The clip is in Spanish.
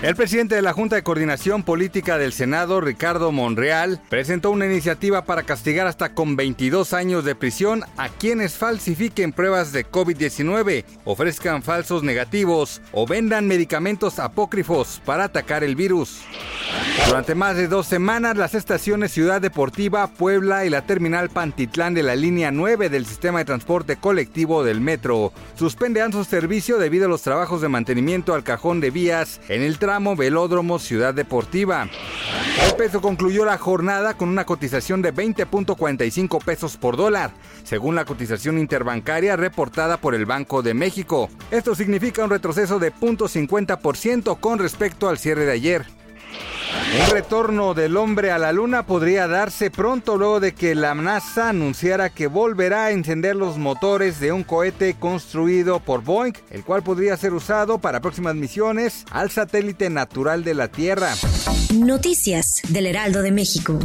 El presidente de la Junta de Coordinación Política del Senado, Ricardo Monreal, presentó una iniciativa para castigar hasta con 22 años de prisión a quienes falsifiquen pruebas de COVID-19, ofrezcan falsos negativos o vendan medicamentos apócrifos para atacar el virus. Durante más de dos semanas, las estaciones Ciudad Deportiva, Puebla y la terminal Pantitlán de la línea 9 del sistema de transporte colectivo del metro suspenderán su servicio debido a los trabajos de mantenimiento al cajón de vías en el tramo Velódromo Ciudad Deportiva. El peso concluyó la jornada con una cotización de 20.45 pesos por dólar, según la cotización interbancaria reportada por el Banco de México. Esto significa un retroceso de 0.50% con respecto al cierre de ayer. Un retorno del hombre a la luna podría darse pronto luego de que la NASA anunciara que volverá a encender los motores de un cohete construido por Boeing, el cual podría ser usado para próximas misiones al satélite natural de la Tierra. Noticias del Heraldo de México.